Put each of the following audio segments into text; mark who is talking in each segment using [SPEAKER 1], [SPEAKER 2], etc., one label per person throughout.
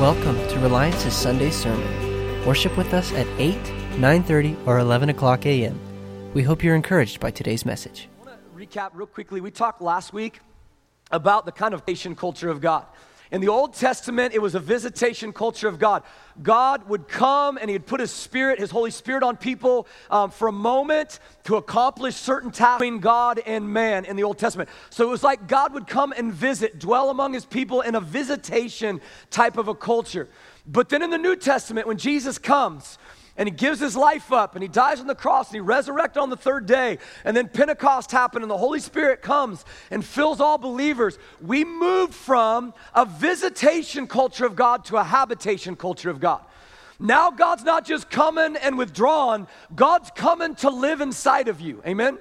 [SPEAKER 1] Welcome to Reliance's Sunday sermon. Worship with us at 8, 9:30, or 11 o'clock a.m. We hope you're encouraged by today's message.
[SPEAKER 2] I want to recap real quickly. We talked last week about the kind of nation culture of God. In the Old Testament, it was a visitation culture of God. God would come and He'd put His Spirit, His Holy Spirit on people um, for a moment to accomplish certain tasks between God and man in the Old Testament. So it was like God would come and visit, dwell among His people in a visitation type of a culture. But then in the New Testament, when Jesus comes, and he gives his life up and he dies on the cross and he resurrected on the third day and then pentecost happened and the holy spirit comes and fills all believers. We move from a visitation culture of god to a habitation culture of god. Now god's not just coming and withdrawn god's coming to live inside of you. Amen?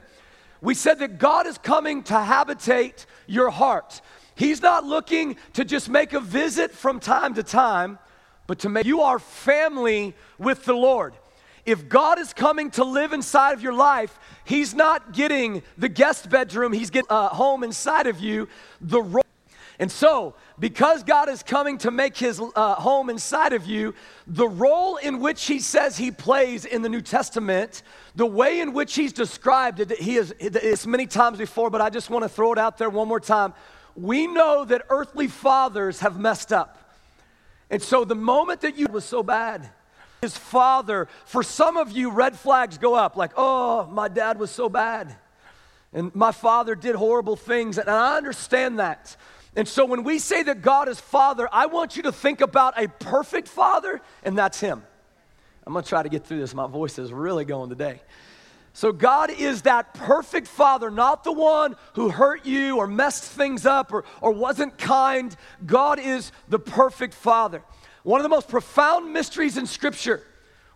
[SPEAKER 2] We said that god is coming to habitate your heart. He's not looking to just make a visit from time to time but to make you are family with the Lord. If God is coming to live inside of your life, He's not getting the guest bedroom, He's getting a home inside of you, the role. And so, because God is coming to make his uh, home inside of you, the role in which he says he plays in the New Testament, the way in which he's described it, he is it's many times before, but I just want to throw it out there one more time. We know that earthly fathers have messed up. And so the moment that you was so bad, his father, for some of you, red flags go up like, oh, my dad was so bad. And my father did horrible things. And I understand that. And so when we say that God is father, I want you to think about a perfect father, and that's him. I'm gonna try to get through this. My voice is really going today. So, God is that perfect father, not the one who hurt you or messed things up or, or wasn't kind. God is the perfect father. One of the most profound mysteries in Scripture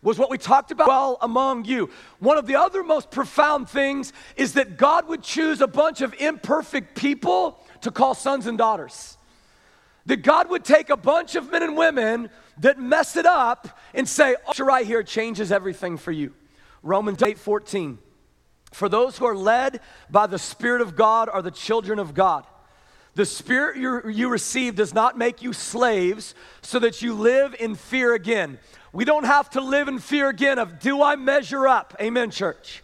[SPEAKER 2] was what we talked about well among you. One of the other most profound things is that God would choose a bunch of imperfect people to call sons and daughters. That God would take a bunch of men and women that mess it up and say, oh, right here changes everything for you. Romans 8 14. For those who are led by the Spirit of God are the children of God. The Spirit you, you receive does not make you slaves so that you live in fear again. We don't have to live in fear again of, do I measure up? Amen, church.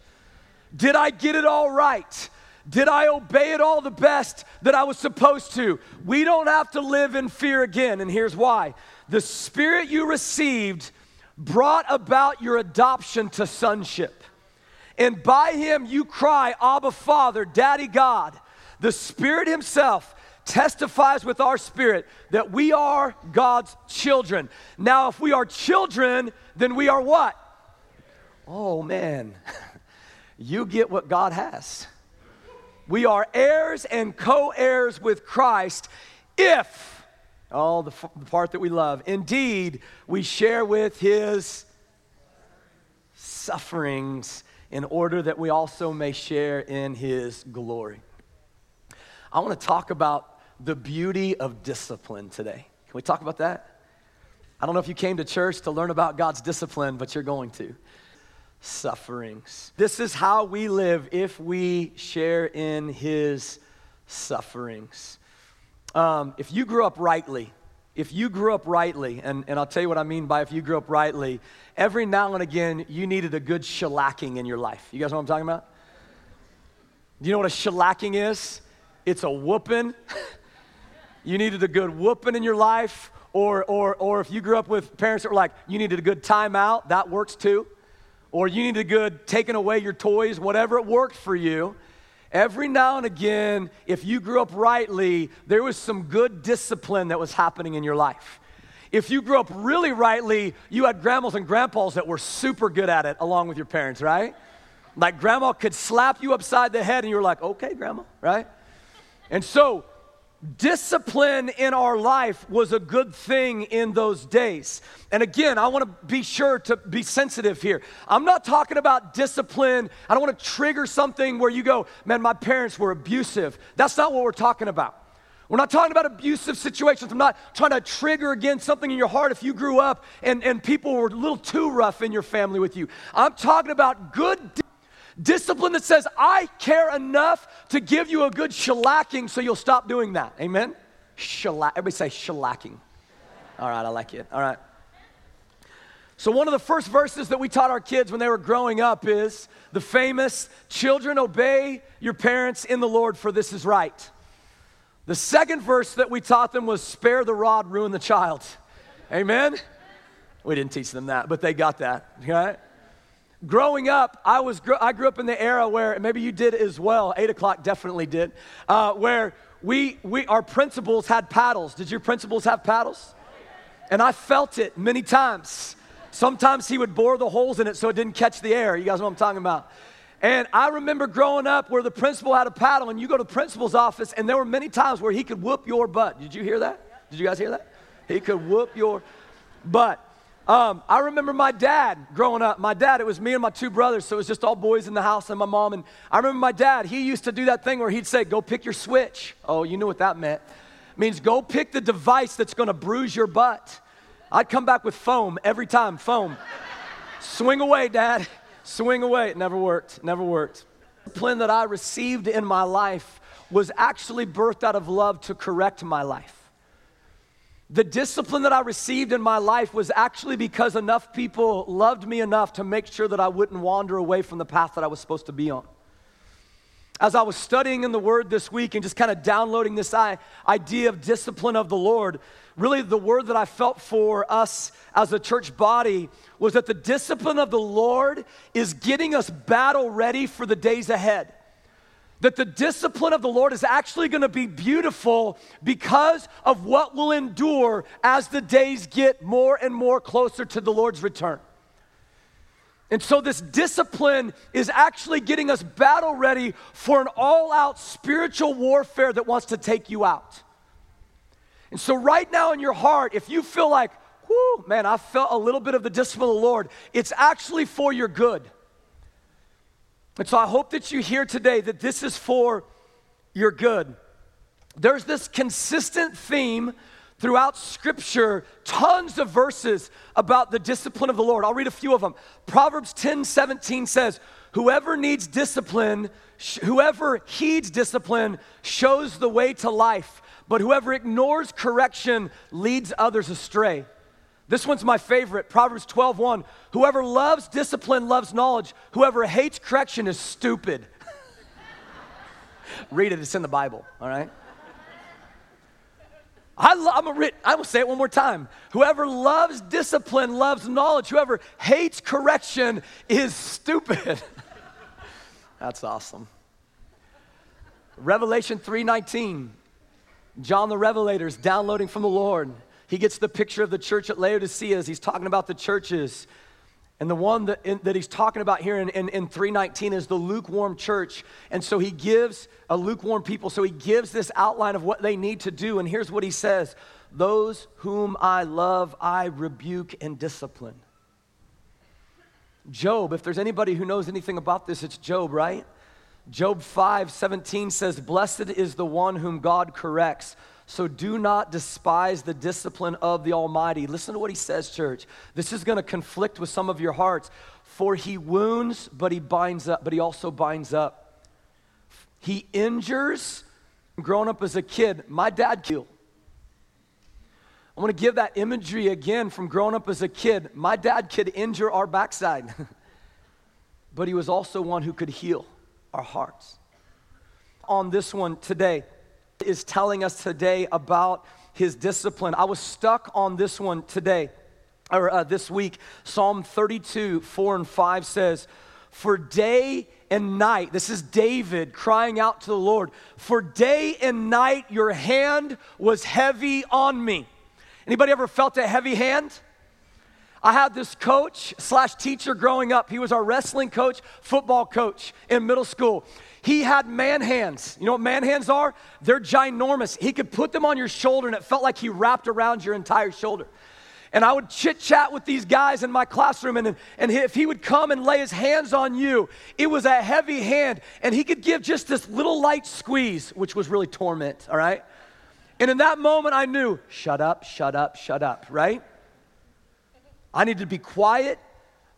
[SPEAKER 2] Did I get it all right? Did I obey it all the best that I was supposed to? We don't have to live in fear again, and here's why. The Spirit you received brought about your adoption to sonship. And by him you cry, Abba, Father, Daddy God. The Spirit Himself testifies with our spirit that we are God's children. Now, if we are children, then we are what? Oh, man, you get what God has. We are heirs and co heirs with Christ if Oh, the, the part that we love. Indeed, we share with his sufferings in order that we also may share in his glory. I want to talk about the beauty of discipline today. Can we talk about that? I don't know if you came to church to learn about God's discipline, but you're going to. Sufferings. This is how we live if we share in his sufferings. Um, if you grew up rightly, if you grew up rightly, and, and I'll tell you what I mean by if you grew up rightly, every now and again you needed a good shellacking in your life. You guys know what I'm talking about? Do you know what a shellacking is? It's a whooping. you needed a good whooping in your life, or, or, or if you grew up with parents that were like, you needed a good timeout, that works too. Or you needed a good taking away your toys, whatever it worked for you. Every now and again, if you grew up rightly, there was some good discipline that was happening in your life. If you grew up really rightly, you had grandmas and grandpas that were super good at it along with your parents, right? Like grandma could slap you upside the head and you were like, okay, grandma, right? And so discipline in our life was a good thing in those days. And again, I want to be sure to be sensitive here. I'm not talking about discipline. I don't want to trigger something where you go, man, my parents were abusive. That's not what we're talking about. We're not talking about abusive situations. I'm not trying to trigger again something in your heart if you grew up and, and people were a little too rough in your family with you. I'm talking about good Discipline that says, I care enough to give you a good shellacking so you'll stop doing that. Amen? Shellac. Everybody say shellacking. All right, I like it. All right. So, one of the first verses that we taught our kids when they were growing up is the famous Children, obey your parents in the Lord, for this is right. The second verse that we taught them was spare the rod, ruin the child. Amen? We didn't teach them that, but they got that, right? Growing up, I, was, I grew up in the era where, maybe you did as well, 8 o'clock definitely did, uh, where we, we, our principals had paddles. Did your principals have paddles? And I felt it many times. Sometimes he would bore the holes in it so it didn't catch the air. You guys know what I'm talking about. And I remember growing up where the principal had a paddle, and you go to the principal's office, and there were many times where he could whoop your butt. Did you hear that? Did you guys hear that? He could whoop your butt. Um, I remember my dad growing up. My dad, it was me and my two brothers, so it was just all boys in the house and my mom. And I remember my dad, he used to do that thing where he'd say, Go pick your switch. Oh, you knew what that meant. It means go pick the device that's gonna bruise your butt. I'd come back with foam every time, foam. Swing away, Dad. Swing away. It never worked. Never worked. The discipline that I received in my life was actually birthed out of love to correct my life. The discipline that I received in my life was actually because enough people loved me enough to make sure that I wouldn't wander away from the path that I was supposed to be on. As I was studying in the Word this week and just kind of downloading this idea of discipline of the Lord, really the word that I felt for us as a church body was that the discipline of the Lord is getting us battle ready for the days ahead. That the discipline of the Lord is actually gonna be beautiful because of what will endure as the days get more and more closer to the Lord's return. And so, this discipline is actually getting us battle ready for an all out spiritual warfare that wants to take you out. And so, right now in your heart, if you feel like, whoo, man, I felt a little bit of the discipline of the Lord, it's actually for your good. And so, I hope that you hear today that this is for your good. There's this consistent theme throughout Scripture, tons of verses about the discipline of the Lord. I'll read a few of them. Proverbs 10 17 says, Whoever needs discipline, whoever heeds discipline, shows the way to life but whoever ignores correction leads others astray. This one's my favorite, Proverbs 12:1. Whoever loves discipline loves knowledge. Whoever hates correction is stupid. Read it, it's in the Bible, all right? I I'm a writ- I will say it one more time. Whoever loves discipline loves knowledge. Whoever hates correction is stupid. That's awesome. Revelation 3:19. John the Revelator is downloading from the Lord. He gets the picture of the church at Laodicea as he's talking about the churches. And the one that, in, that he's talking about here in, in, in 319 is the lukewarm church. And so he gives a lukewarm people, so he gives this outline of what they need to do. And here's what he says Those whom I love, I rebuke and discipline. Job, if there's anybody who knows anything about this, it's Job, right? Job 5 17 says, Blessed is the one whom God corrects. So do not despise the discipline of the Almighty. Listen to what he says, church. This is going to conflict with some of your hearts. For he wounds, but he binds up, but he also binds up. He injures. Growing up as a kid, my dad killed. I want to give that imagery again from growing up as a kid. My dad could injure our backside, but he was also one who could heal our hearts. On this one today is telling us today about his discipline. I was stuck on this one today, or uh, this week. Psalm 32, 4 and 5 says, For day and night, this is David crying out to the Lord, for day and night your hand was heavy on me. Anybody ever felt a heavy hand? I had this coach slash teacher growing up. He was our wrestling coach, football coach in middle school. He had man hands. You know what man hands are? They're ginormous. He could put them on your shoulder and it felt like he wrapped around your entire shoulder. And I would chit chat with these guys in my classroom, and, and if he would come and lay his hands on you, it was a heavy hand, and he could give just this little light squeeze, which was really torment, all right? And in that moment, I knew, shut up, shut up, shut up, right? I needed to be quiet.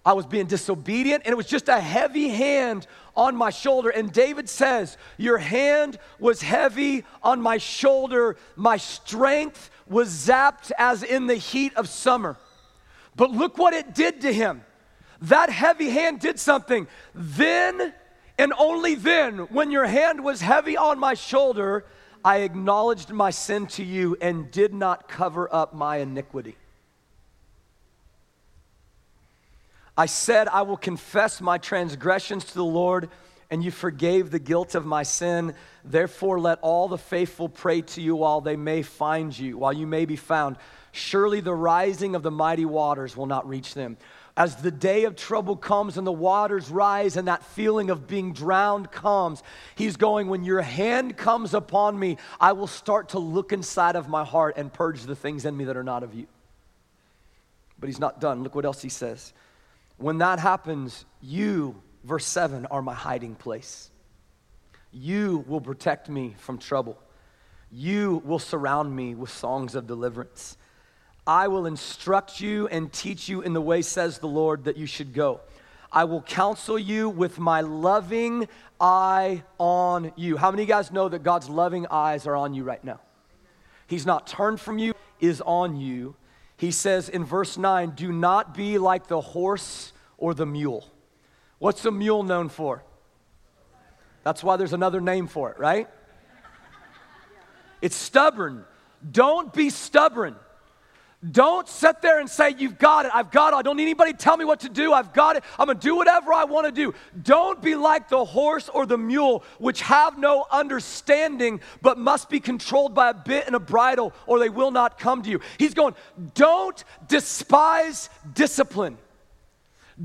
[SPEAKER 2] I was being disobedient, and it was just a heavy hand on my shoulder. And David says, Your hand was heavy on my shoulder. My strength was zapped as in the heat of summer. But look what it did to him. That heavy hand did something. Then and only then, when your hand was heavy on my shoulder, I acknowledged my sin to you and did not cover up my iniquity. I said, I will confess my transgressions to the Lord, and you forgave the guilt of my sin. Therefore, let all the faithful pray to you while they may find you, while you may be found. Surely the rising of the mighty waters will not reach them. As the day of trouble comes and the waters rise and that feeling of being drowned comes, he's going, When your hand comes upon me, I will start to look inside of my heart and purge the things in me that are not of you. But he's not done. Look what else he says. When that happens, you, verse 7, are my hiding place. You will protect me from trouble. You will surround me with songs of deliverance. I will instruct you and teach you in the way, says the Lord, that you should go. I will counsel you with my loving eye on you. How many guys know that God's loving eyes are on you right now? He's not turned from you, is on you. He says in verse 9, do not be like the horse or the mule. What's the mule known for? That's why there's another name for it, right? It's stubborn. Don't be stubborn. Don't sit there and say, You've got it. I've got it. I don't need anybody to tell me what to do. I've got it. I'm going to do whatever I want to do. Don't be like the horse or the mule, which have no understanding, but must be controlled by a bit and a bridle, or they will not come to you. He's going, Don't despise discipline.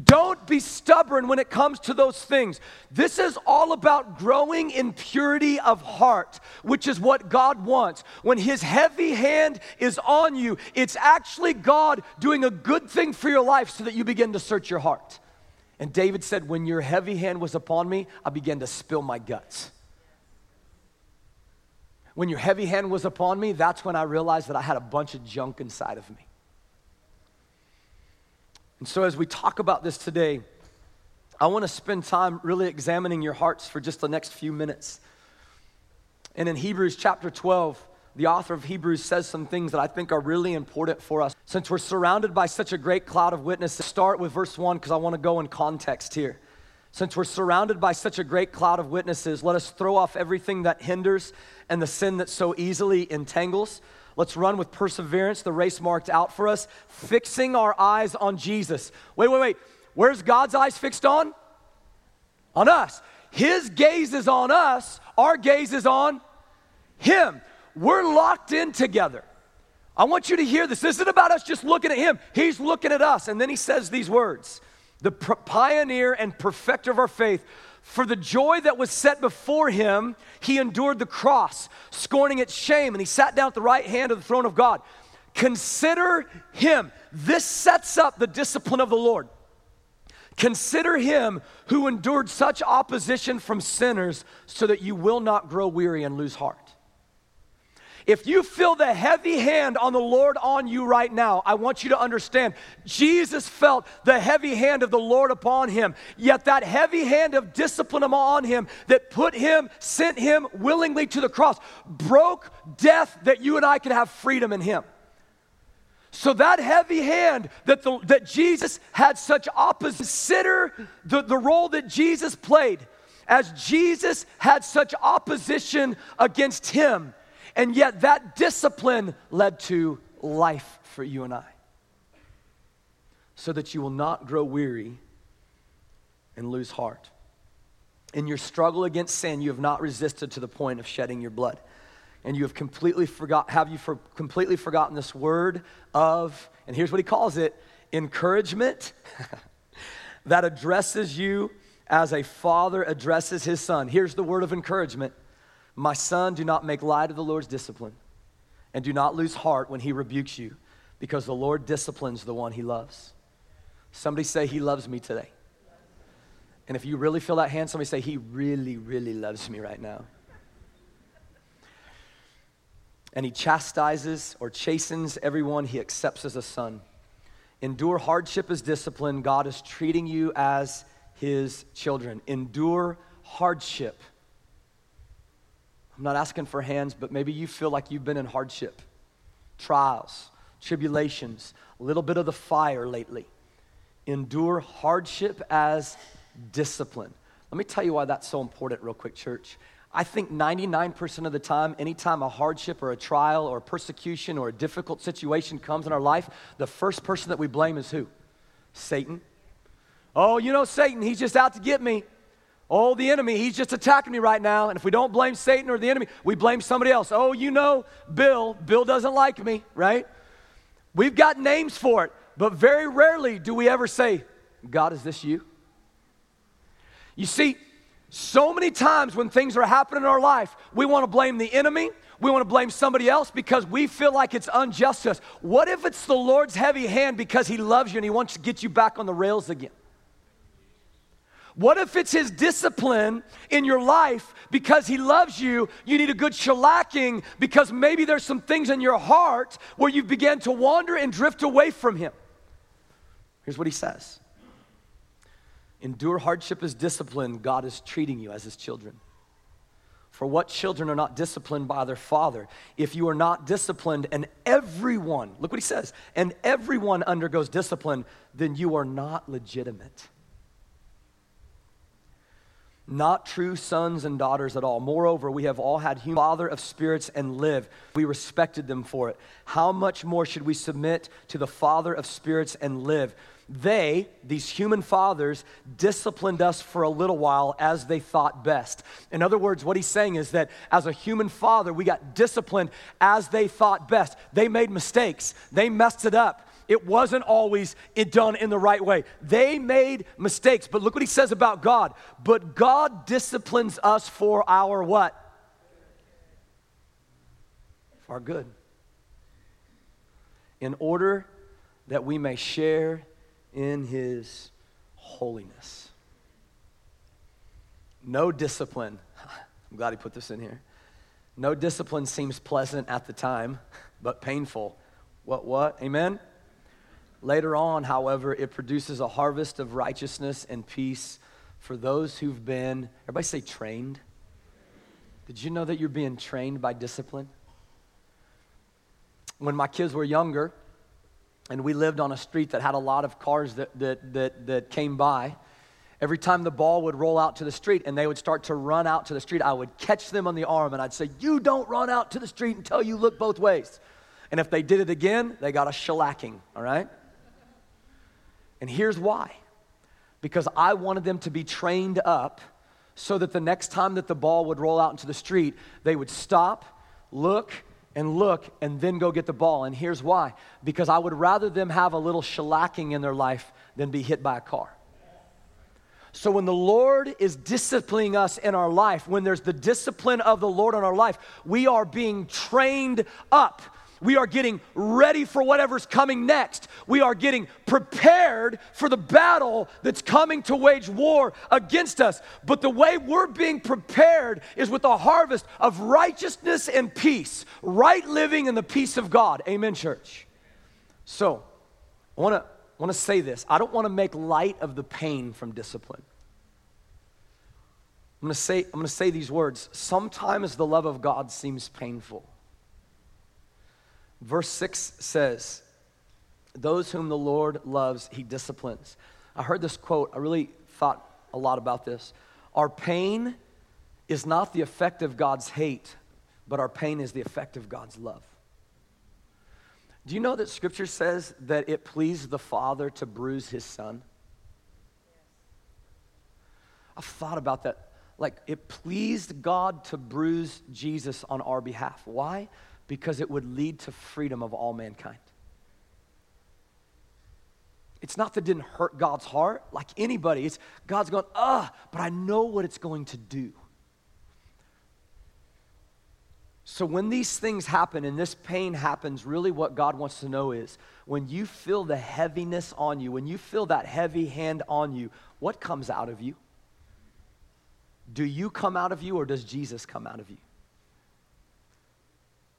[SPEAKER 2] Don't be stubborn when it comes to those things. This is all about growing in purity of heart, which is what God wants. When His heavy hand is on you, it's actually God doing a good thing for your life so that you begin to search your heart. And David said, When your heavy hand was upon me, I began to spill my guts. When your heavy hand was upon me, that's when I realized that I had a bunch of junk inside of me. And so, as we talk about this today, I want to spend time really examining your hearts for just the next few minutes. And in Hebrews chapter 12, the author of Hebrews says some things that I think are really important for us. Since we're surrounded by such a great cloud of witnesses, start with verse 1 because I want to go in context here. Since we're surrounded by such a great cloud of witnesses, let us throw off everything that hinders and the sin that so easily entangles. Let's run with perseverance the race marked out for us, fixing our eyes on Jesus. Wait, wait, wait. Where's God's eyes fixed on? On us. His gaze is on us, our gaze is on Him. We're locked in together. I want you to hear this. This isn't about us just looking at Him, He's looking at us. And then He says these words The pioneer and perfecter of our faith for the joy that was set before him, he endured the cross, scorning its shame, and he sat down at the right hand of the throne of God. Consider him. This sets up the discipline of the Lord. Consider him who endured such opposition from sinners so that you will not grow weary and lose heart. If you feel the heavy hand on the Lord on you right now, I want you to understand Jesus felt the heavy hand of the Lord upon him. Yet that heavy hand of discipline on him that put him, sent him willingly to the cross, broke death that you and I could have freedom in him. So that heavy hand that, the, that Jesus had such opposite, consider the, the role that Jesus played as Jesus had such opposition against him and yet, that discipline led to life for you and I. So that you will not grow weary and lose heart. In your struggle against sin, you have not resisted to the point of shedding your blood. And you have completely forgot, have you for, completely forgotten this word of, and here's what he calls it encouragement that addresses you as a father addresses his son. Here's the word of encouragement my son, do not make light of the Lord's discipline, and do not lose heart when he rebukes you, because the Lord disciplines the one he loves. Somebody say, He loves me today. And if you really feel that hand, somebody say, He really, really loves me right now. And he chastises or chastens everyone he accepts as a son. Endure hardship as discipline. God is treating you as his children. Endure hardship I'm not asking for hands, but maybe you feel like you've been in hardship. trials, tribulations, a little bit of the fire lately. Endure hardship as discipline. Let me tell you why that's so important, real quick, church. I think 99% of the time, anytime a hardship or a trial or a persecution or a difficult situation comes in our life, the first person that we blame is who? Satan. Oh, you know, Satan, he's just out to get me. Oh, the enemy, he's just attacking me right now. And if we don't blame Satan or the enemy, we blame somebody else. Oh, you know, Bill, Bill doesn't like me, right? We've got names for it, but very rarely do we ever say, God, is this you? You see, so many times when things are happening in our life, we want to blame the enemy, we want to blame somebody else because we feel like it's unjust to us. What if it's the Lord's heavy hand because He loves you and He wants to get you back on the rails again? What if it's His discipline in your life because He loves you? You need a good shellacking because maybe there's some things in your heart where you began to wander and drift away from Him. Here's what He says Endure hardship as discipline, God is treating you as His children. For what children are not disciplined by their father? If you are not disciplined, and everyone, look what he says, and everyone undergoes discipline, then you are not legitimate not true sons and daughters at all. Moreover, we have all had human father of spirits and live. We respected them for it. How much more should we submit to the father of spirits and live? They, these human fathers, disciplined us for a little while as they thought best. In other words, what he's saying is that as a human father, we got disciplined as they thought best. They made mistakes, they messed it up. It wasn't always done in the right way. They made mistakes, but look what he says about God. But God disciplines us for our what? For our good. In order that we may share in his holiness. No discipline. I'm glad he put this in here. No discipline seems pleasant at the time, but painful. What, what? Amen? Later on, however, it produces a harvest of righteousness and peace for those who've been, everybody say trained. Did you know that you're being trained by discipline? When my kids were younger, and we lived on a street that had a lot of cars that, that, that, that came by, every time the ball would roll out to the street and they would start to run out to the street, I would catch them on the arm and I'd say, You don't run out to the street until you look both ways. And if they did it again, they got a shellacking, all right? And here's why because I wanted them to be trained up so that the next time that the ball would roll out into the street, they would stop, look, and look, and then go get the ball. And here's why because I would rather them have a little shellacking in their life than be hit by a car. So, when the Lord is disciplining us in our life, when there's the discipline of the Lord in our life, we are being trained up we are getting ready for whatever's coming next. We are getting prepared for the battle that's coming to wage war against us. But the way we're being prepared is with a harvest of righteousness and peace, right living in the peace of God. Amen, church. So, I want to want to say this. I don't want to make light of the pain from discipline. I'm going to say I'm going to say these words. Sometimes the love of God seems painful. Verse 6 says, Those whom the Lord loves, he disciplines. I heard this quote, I really thought a lot about this. Our pain is not the effect of God's hate, but our pain is the effect of God's love. Do you know that scripture says that it pleased the Father to bruise his son? I've thought about that. Like, it pleased God to bruise Jesus on our behalf. Why? Because it would lead to freedom of all mankind. It's not that it didn't hurt God's heart like anybody. It's God's going, ah, but I know what it's going to do. So when these things happen and this pain happens, really what God wants to know is when you feel the heaviness on you, when you feel that heavy hand on you, what comes out of you? Do you come out of you or does Jesus come out of you?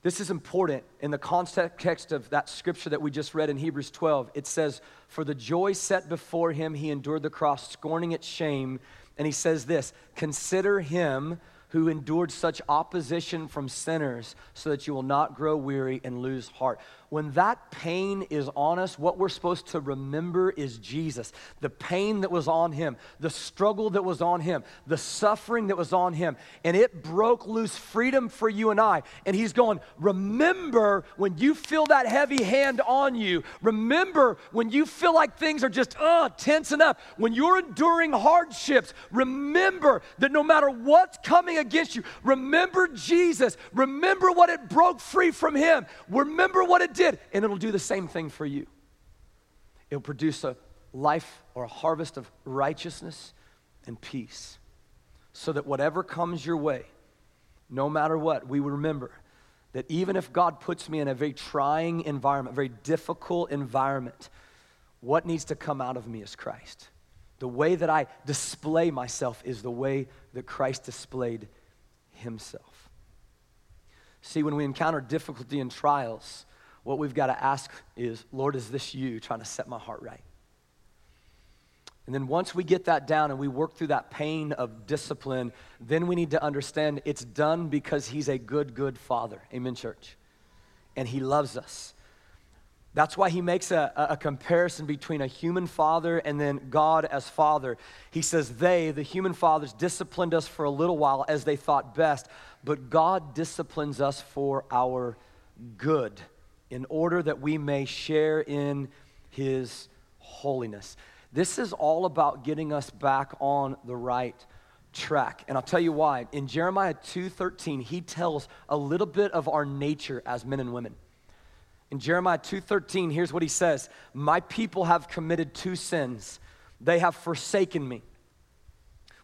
[SPEAKER 2] This is important in the context of that scripture that we just read in Hebrews 12. It says, For the joy set before him, he endured the cross, scorning its shame. And he says this Consider him who endured such opposition from sinners so that you will not grow weary and lose heart. When that pain is on us, what we're supposed to remember is Jesus. The pain that was on him, the struggle that was on him, the suffering that was on him. And it broke loose freedom for you and I. And he's going, Remember when you feel that heavy hand on you. Remember when you feel like things are just, uh, tensing up. When you're enduring hardships, remember that no matter what's coming against you, remember Jesus. Remember what it broke free from him. Remember what it did, and it'll do the same thing for you. It'll produce a life or a harvest of righteousness and peace. So that whatever comes your way, no matter what, we remember that even if God puts me in a very trying environment, a very difficult environment, what needs to come out of me is Christ. The way that I display myself is the way that Christ displayed himself. See, when we encounter difficulty and trials, what we've got to ask is, Lord, is this you trying to set my heart right? And then once we get that down and we work through that pain of discipline, then we need to understand it's done because He's a good, good Father. Amen, church. And He loves us. That's why He makes a, a comparison between a human father and then God as Father. He says, They, the human fathers, disciplined us for a little while as they thought best, but God disciplines us for our good in order that we may share in his holiness. This is all about getting us back on the right track. And I'll tell you why. In Jeremiah 2:13, he tells a little bit of our nature as men and women. In Jeremiah 2:13, here's what he says, "My people have committed two sins. They have forsaken me."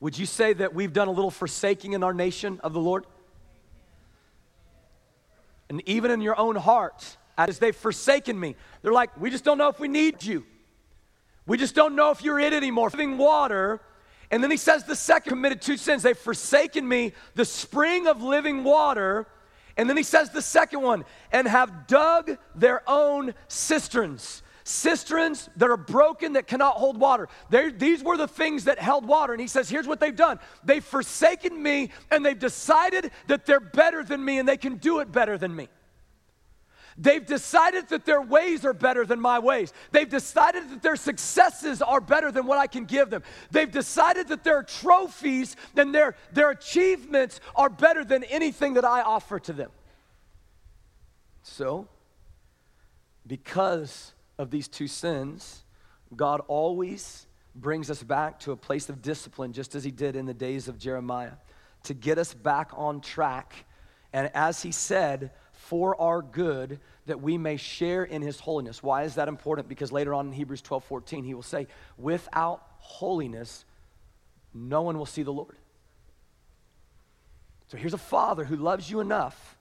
[SPEAKER 2] Would you say that we've done a little forsaking in our nation of the Lord? And even in your own heart, as they've forsaken me. They're like, we just don't know if we need you. We just don't know if you're it anymore. Living water. And then he says the second committed two sins. They've forsaken me, the spring of living water. And then he says the second one, and have dug their own cisterns. Cisterns that are broken that cannot hold water. They're, these were the things that held water. And he says, here's what they've done they've forsaken me and they've decided that they're better than me and they can do it better than me. They've decided that their ways are better than my ways. They've decided that their successes are better than what I can give them. They've decided that their trophies and their, their achievements are better than anything that I offer to them. So, because of these two sins, God always brings us back to a place of discipline, just as He did in the days of Jeremiah, to get us back on track. And as He said, for our good that we may share in his holiness. Why is that important? Because later on in Hebrews 12 14, he will say, Without holiness, no one will see the Lord. So here's a father who loves you enough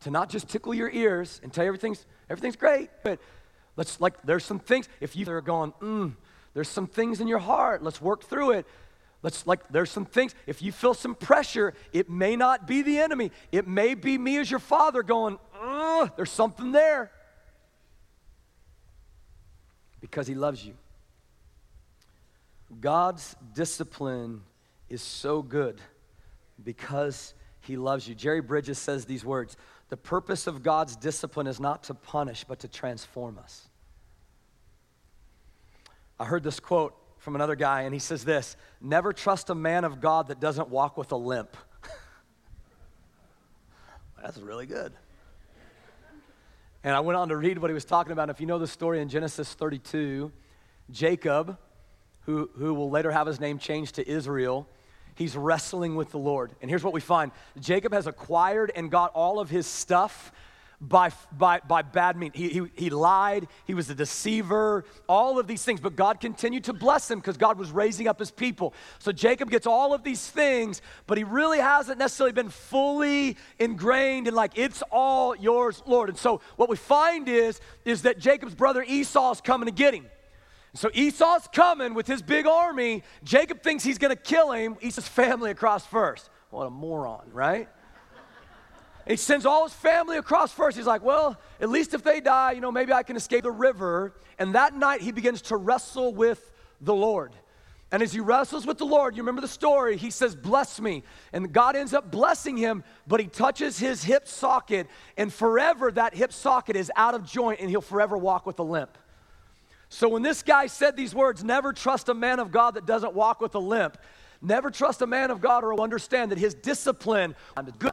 [SPEAKER 2] to not just tickle your ears and tell you everything's, everything's great, but let's, like, there's some things, if you are going, mm, there's some things in your heart, let's work through it. Let's like there's some things. If you feel some pressure, it may not be the enemy. It may be me as your father going, uh, there's something there. Because he loves you. God's discipline is so good because he loves you. Jerry Bridges says these words The purpose of God's discipline is not to punish, but to transform us. I heard this quote from another guy, and he says this Never trust a man of God that doesn't walk with a limp. That's really good. And I went on to read what he was talking about. And If you know the story in Genesis 32, Jacob, who, who will later have his name changed to Israel, he's wrestling with the Lord. And here's what we find Jacob has acquired and got all of his stuff by, by, by bad means. He, he, he lied, he was a deceiver, all of these things. But God continued to bless him because God was raising up his people. So Jacob gets all of these things, but he really hasn't necessarily been fully ingrained in like, it's all yours, Lord. And so what we find is, is that Jacob's brother Esau is coming to get him. So Esau's coming with his big army. Jacob thinks he's going to kill him. Esau's family across first. What a moron, right? He sends all his family across first. He's like, well, at least if they die, you know, maybe I can escape the river. And that night he begins to wrestle with the Lord. And as he wrestles with the Lord, you remember the story, he says, Bless me. And God ends up blessing him, but he touches his hip socket, and forever that hip socket is out of joint, and he'll forever walk with a limp. So when this guy said these words, never trust a man of God that doesn't walk with a limp, never trust a man of God or understand that his discipline is good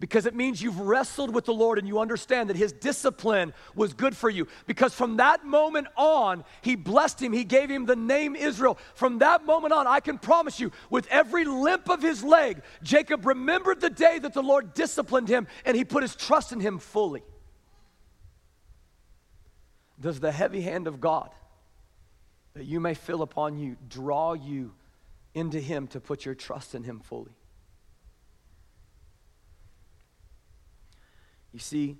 [SPEAKER 2] because it means you've wrestled with the Lord and you understand that His discipline was good for you. Because from that moment on, He blessed him, He gave him the name Israel. From that moment on, I can promise you, with every limp of his leg, Jacob remembered the day that the Lord disciplined him and he put his trust in Him fully. Does the heavy hand of God that you may feel upon you draw you into Him to put your trust in Him fully? You see,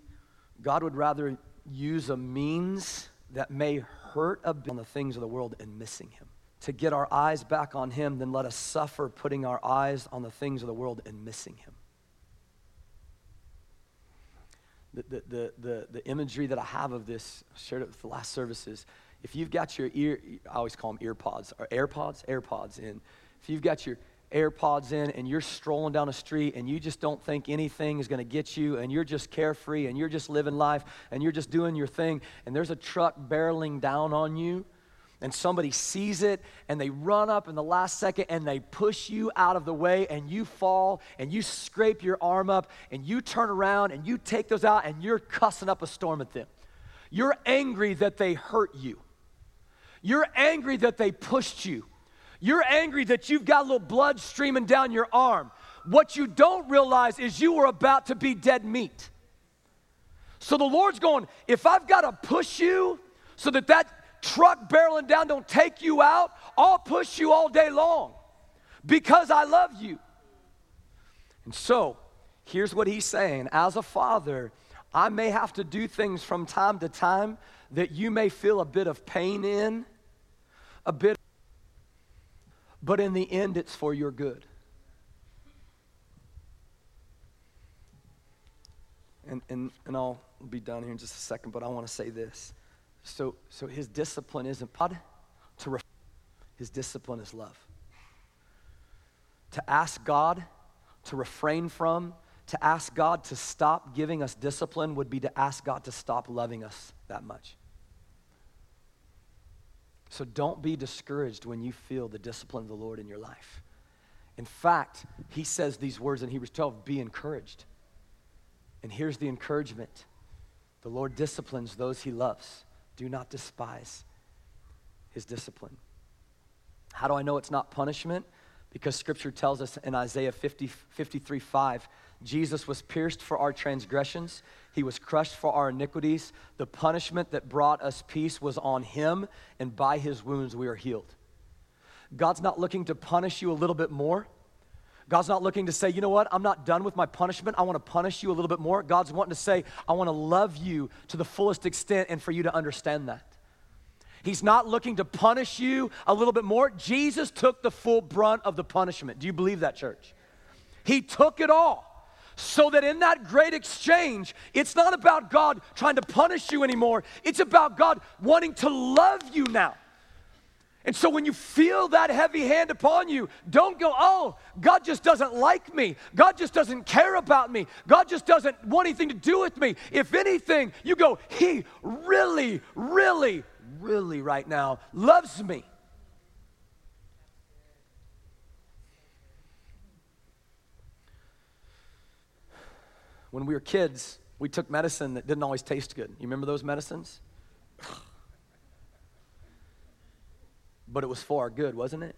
[SPEAKER 2] God would rather use a means that may hurt a bit on the things of the world and missing Him. To get our eyes back on Him than let us suffer putting our eyes on the things of the world and missing Him. The, the, the, the, the imagery that I have of this, I shared it with the last services. If you've got your ear, I always call them ear pods, or AirPods, AirPods in. If you've got your AirPods in and you're strolling down a street and you just don't think anything is going to get you and you're just carefree and you're just living life and you're just doing your thing and there's a truck barreling down on you and somebody sees it and they run up in the last second and they push you out of the way and you fall and you scrape your arm up and you turn around and you take those out and you're cussing up a storm at them. You're angry that they hurt you. You're angry that they pushed you. You're angry that you've got a little blood streaming down your arm. What you don't realize is you were about to be dead meat. So the Lord's going, if I've got to push you so that that truck barreling down don't take you out, I'll push you all day long because I love you. And so, here's what he's saying As a father, I may have to do things from time to time that you may feel a bit of pain in, a bit but in the end, it's for your good. And, and, and I'll be done here in just a second, but I want to say this. So, so his discipline isn't to ref- his discipline is love. To ask God to refrain from, to ask God to stop giving us discipline would be to ask God to stop loving us that much. So don't be discouraged when you feel the discipline of the Lord in your life. In fact, he says these words in Hebrews 12 be encouraged. And here's the encouragement the Lord disciplines those he loves. Do not despise his discipline. How do I know it's not punishment? Because scripture tells us in Isaiah 50, 53 5, Jesus was pierced for our transgressions, he was crushed for our iniquities. The punishment that brought us peace was on him, and by his wounds we are healed. God's not looking to punish you a little bit more. God's not looking to say, you know what, I'm not done with my punishment. I want to punish you a little bit more. God's wanting to say, I want to love you to the fullest extent and for you to understand that. He's not looking to punish you a little bit more. Jesus took the full brunt of the punishment. Do you believe that, church? He took it all so that in that great exchange, it's not about God trying to punish you anymore. It's about God wanting to love you now. And so when you feel that heavy hand upon you, don't go, oh, God just doesn't like me. God just doesn't care about me. God just doesn't want anything to do with me. If anything, you go, He really, really, really right now loves me. When we were kids, we took medicine that didn't always taste good. You remember those medicines? but it was for our good, wasn't it?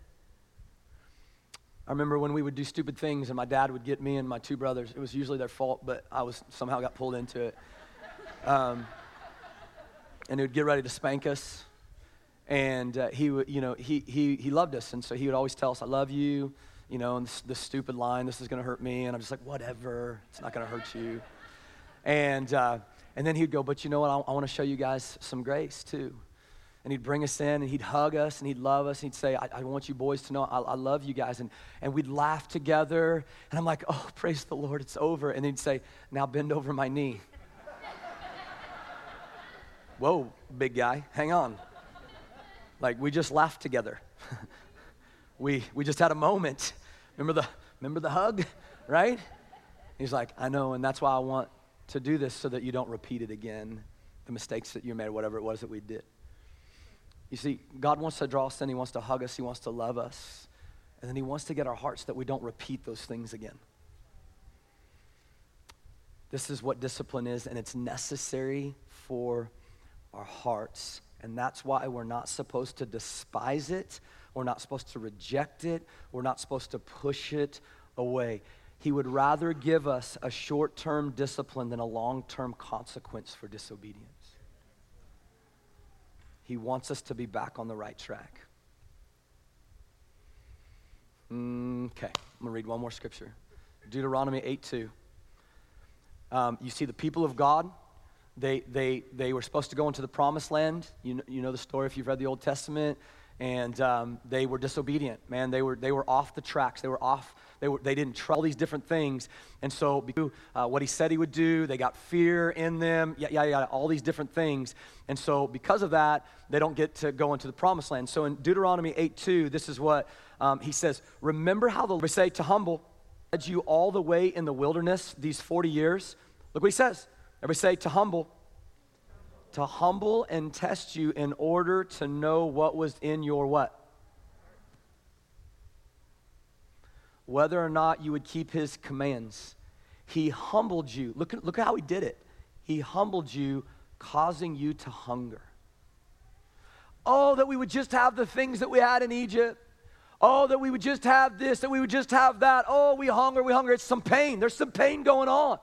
[SPEAKER 2] I remember when we would do stupid things and my dad would get me and my two brothers. It was usually their fault, but I was somehow got pulled into it. Um, and he would get ready to spank us. And uh, he you know, he, he, he loved us. And so he would always tell us, I love you you know, and this, this stupid line, this is going to hurt me. And I'm just like, whatever, it's not going to hurt you. And, uh, and then he'd go, but you know what, I, I want to show you guys some grace too. And he'd bring us in and he'd hug us and he'd love us. And he'd say, I, I want you boys to know I, I, love you guys. And, and we'd laugh together. And I'm like, oh, praise the Lord, it's over. And he'd say, now bend over my knee. Whoa, big guy, hang on. Like, we just laughed together we, we just had a moment. Remember the, remember the hug, right? He's like, I know, and that's why I want to do this so that you don't repeat it again, the mistakes that you made, whatever it was that we did. You see, God wants to draw us in, He wants to hug us, He wants to love us, and then He wants to get our hearts that we don't repeat those things again. This is what discipline is, and it's necessary for our hearts. And that's why we're not supposed to despise it. We're not supposed to reject it. We're not supposed to push it away. He would rather give us a short term discipline than a long term consequence for disobedience. He wants us to be back on the right track. Okay, I'm gonna read one more scripture Deuteronomy 8 2. Um, you see, the people of God, they, they, they were supposed to go into the promised land. You know, you know the story if you've read the Old Testament. And um, they were disobedient, man. They were, they were off the tracks. They were off, they, were, they didn't try all these different things. And so, uh, what he said he would do, they got fear in them, yeah, yeah, yeah, all these different things. And so, because of that, they don't get to go into the promised land. So, in Deuteronomy 8 2, this is what um, he says Remember how the Lord say to humble, led you all the way in the wilderness these 40 years. Look what he says. Everybody say, to humble. To humble and test you in order to know what was in your what? Whether or not you would keep his commands. He humbled you. Look, look how he did it. He humbled you, causing you to hunger. Oh, that we would just have the things that we had in Egypt. Oh, that we would just have this, that we would just have that. Oh, we hunger, we hunger. It's some pain. There's some pain going on.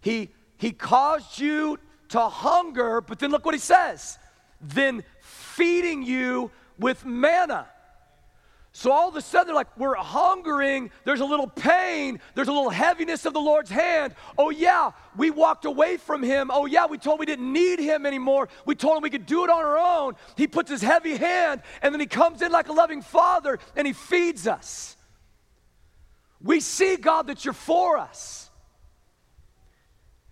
[SPEAKER 2] He, he caused you to hunger, but then look what he says then feeding you with manna. So all of a sudden, they're like, we're hungering. There's a little pain. There's a little heaviness of the Lord's hand. Oh, yeah, we walked away from Him. Oh, yeah, we told we didn't need Him anymore. We told Him we could do it on our own. He puts His heavy hand, and then He comes in like a loving Father and He feeds us. We see, God, that you're for us.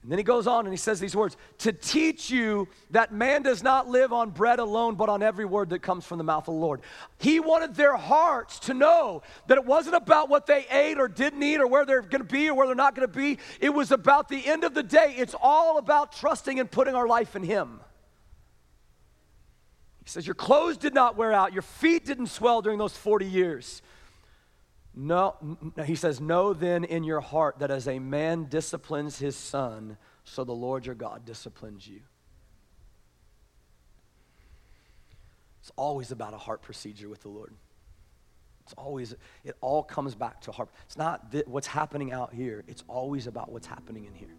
[SPEAKER 2] And then he goes on and he says these words to teach you that man does not live on bread alone, but on every word that comes from the mouth of the Lord. He wanted their hearts to know that it wasn't about what they ate or didn't eat or where they're going to be or where they're not going to be. It was about the end of the day. It's all about trusting and putting our life in Him. He says, Your clothes did not wear out, your feet didn't swell during those 40 years. No, he says, Know then in your heart that as a man disciplines his son, so the Lord your God disciplines you. It's always about a heart procedure with the Lord. It's always, it all comes back to heart. It's not th- what's happening out here, it's always about what's happening in here.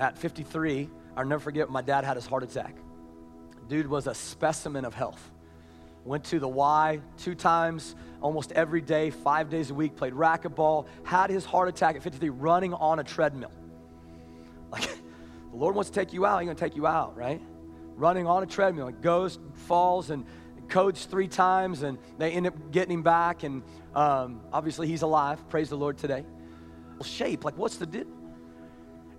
[SPEAKER 2] At 53, I'll never forget my dad had his heart attack. Dude was a specimen of health. Went to the Y two times, almost every day, five days a week, played racquetball, had his heart attack at 53 running on a treadmill. Like, the Lord wants to take you out, He's gonna take you out, right? Running on a treadmill. It goes, falls, and codes three times, and they end up getting him back. And um, obviously, he's alive. Praise the Lord today. Shape, like, what's the deal?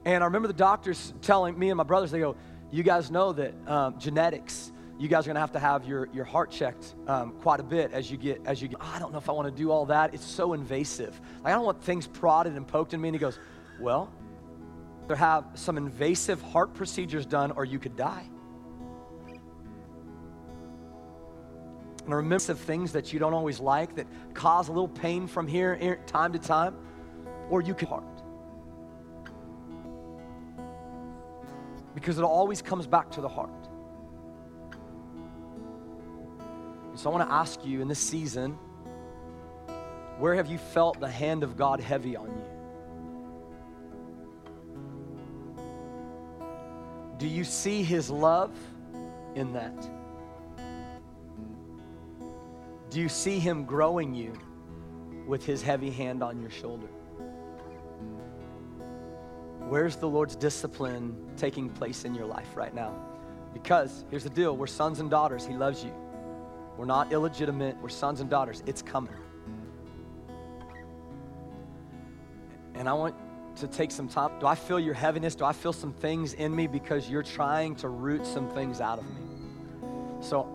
[SPEAKER 2] And I remember the doctors telling me and my brothers, they go, You guys know that um, genetics you guys are going to have to have your, your heart checked um, quite a bit as you get as you get oh, i don't know if i want to do all that. It's so invasive. Like, i don't want things prodded and poked in me and he goes well there have some invasive heart procedures done or you could die. And remember of things that you don't always like that cause a little pain from here time to time or you could heart. Because it always comes back to the heart So I want to ask you in this season, where have you felt the hand of God heavy on you? Do you see his love in that? Do you see him growing you with his heavy hand on your shoulder? Where's the Lord's discipline taking place in your life right now? Because here's the deal we're sons and daughters, he loves you. We're not illegitimate, we're sons and daughters. It's coming. And I want to take some time. Do I feel your heaviness? Do I feel some things in me because you're trying to root some things out of me? So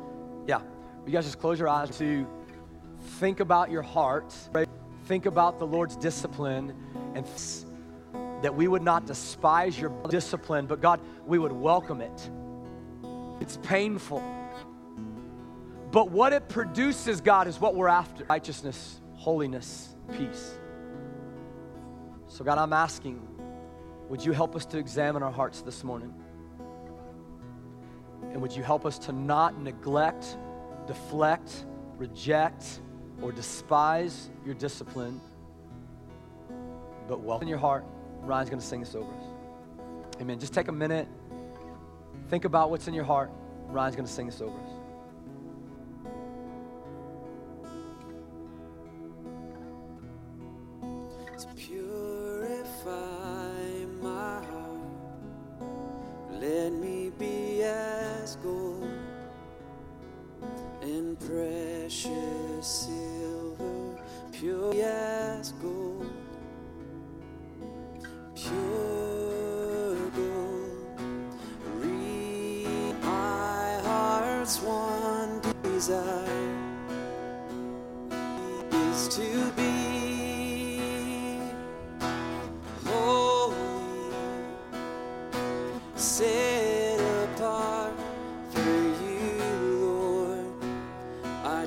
[SPEAKER 3] Yeah. You guys just close your eyes to think about your heart, right? think about the Lord's discipline, and that we would not despise your discipline, but God, we would welcome it. It's painful. But what it produces, God, is what we're after righteousness, holiness, peace. So, God, I'm asking, would you help us to examine our hearts this morning? And would you help us to not neglect, deflect, reject, or despise your discipline, but welcome in your heart? Ryan's going to sing this over us. Amen. Just take a minute, think about what's in your heart. Ryan's going to sing this over us.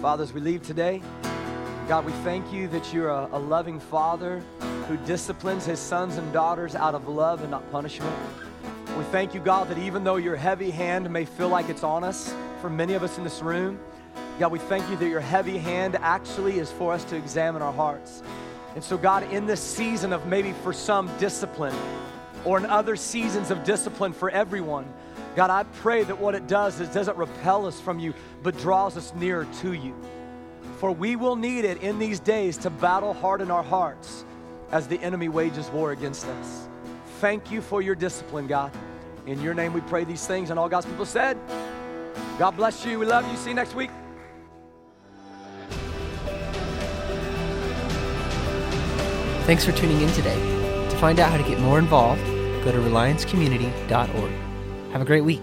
[SPEAKER 3] Father, as we leave today, God, we thank you that you're a, a loving Father who disciplines his sons and daughters out of love and not punishment. We thank you, God, that even though your heavy hand may feel like it's on us for many of us in this room, God, we thank you that your heavy hand actually is for us to examine our hearts. And so, God, in this season of maybe for some discipline, or in other seasons of discipline for everyone, God, I pray that what it does is doesn't repel us from you, but draws us nearer to you. For we will need it in these days to battle hard in our hearts as the enemy wages war against us. Thank you for your discipline, God. In your name we pray these things, and all God's people said, God bless you. We love you. See you next week.
[SPEAKER 1] Thanks for tuning in today. To find out how to get more involved, go to reliancecommunity.org. Have a great week.